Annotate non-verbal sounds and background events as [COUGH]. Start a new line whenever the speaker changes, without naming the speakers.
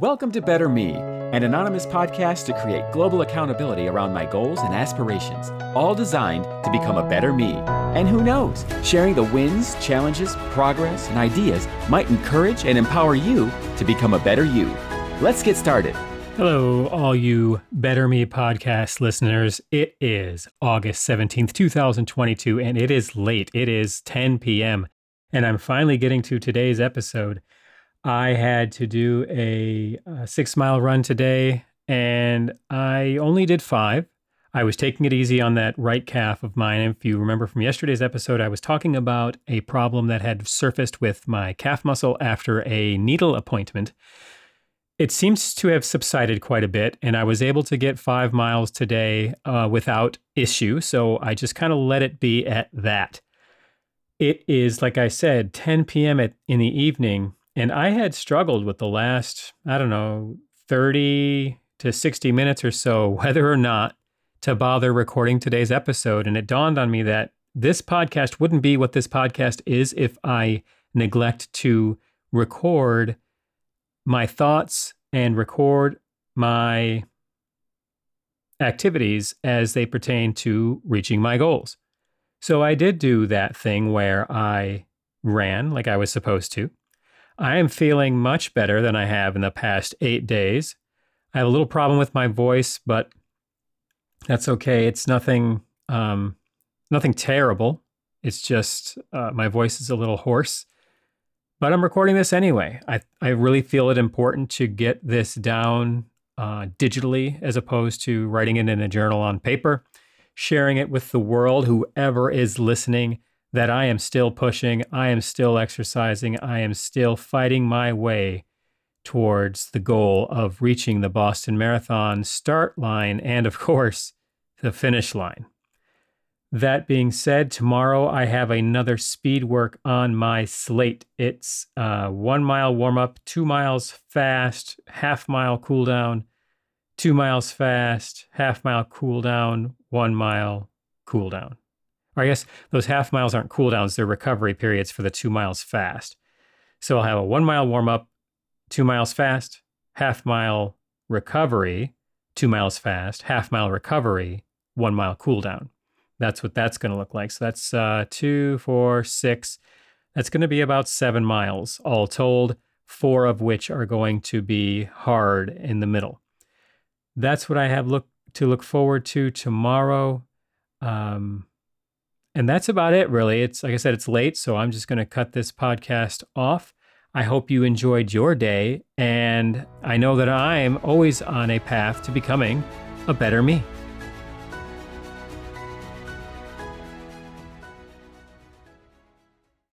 Welcome to Better Me, an anonymous podcast to create global accountability around my goals and aspirations, all designed to become a better me. And who knows, sharing the wins, challenges, progress, and ideas might encourage and empower you to become a better you. Let's get started.
Hello, all you Better Me podcast listeners. It is August 17th, 2022, and it is late. It is 10 p.m., and I'm finally getting to today's episode. I had to do a, a six mile run today, and I only did five. I was taking it easy on that right calf of mine. If you remember from yesterday's episode, I was talking about a problem that had surfaced with my calf muscle after a needle appointment. It seems to have subsided quite a bit, and I was able to get five miles today uh, without issue. So I just kind of let it be at that. It is, like I said, 10 p.m. At, in the evening, and I had struggled with the last, I don't know, 30 to 60 minutes or so, [LAUGHS] whether or not to bother recording today's episode. And it dawned on me that this podcast wouldn't be what this podcast is if I neglect to record my thoughts and record my activities as they pertain to reaching my goals. So I did do that thing where I ran like I was supposed to. I am feeling much better than I have in the past eight days. I have a little problem with my voice, but that's okay. It's nothing, um, nothing terrible. It's just uh, my voice is a little hoarse, but I'm recording this anyway. I I really feel it important to get this down uh, digitally as opposed to writing it in a journal on paper, sharing it with the world, whoever is listening that I am still pushing, I am still exercising, I am still fighting my way towards the goal of reaching the Boston Marathon start line and, of course, the finish line. That being said, tomorrow I have another speed work on my slate. It's uh, one mile warm up, two miles fast, half mile cool down, two miles fast, half mile cool down, one mile cool down. Or I guess those half miles aren't cooldowns, they're recovery periods for the two miles fast. So I'll have a one mile warm up, two miles fast, half mile recovery, two miles fast, half mile recovery, one mile cooldown. That's what that's going to look like. So that's uh, two, four, six. That's going to be about seven miles all told, four of which are going to be hard in the middle. That's what I have look to look forward to tomorrow. Um, and that's about it, really. It's like I said, it's late, so I'm just going to cut this podcast off. I hope you enjoyed your day, and I know that I'm always on a path to becoming a better me.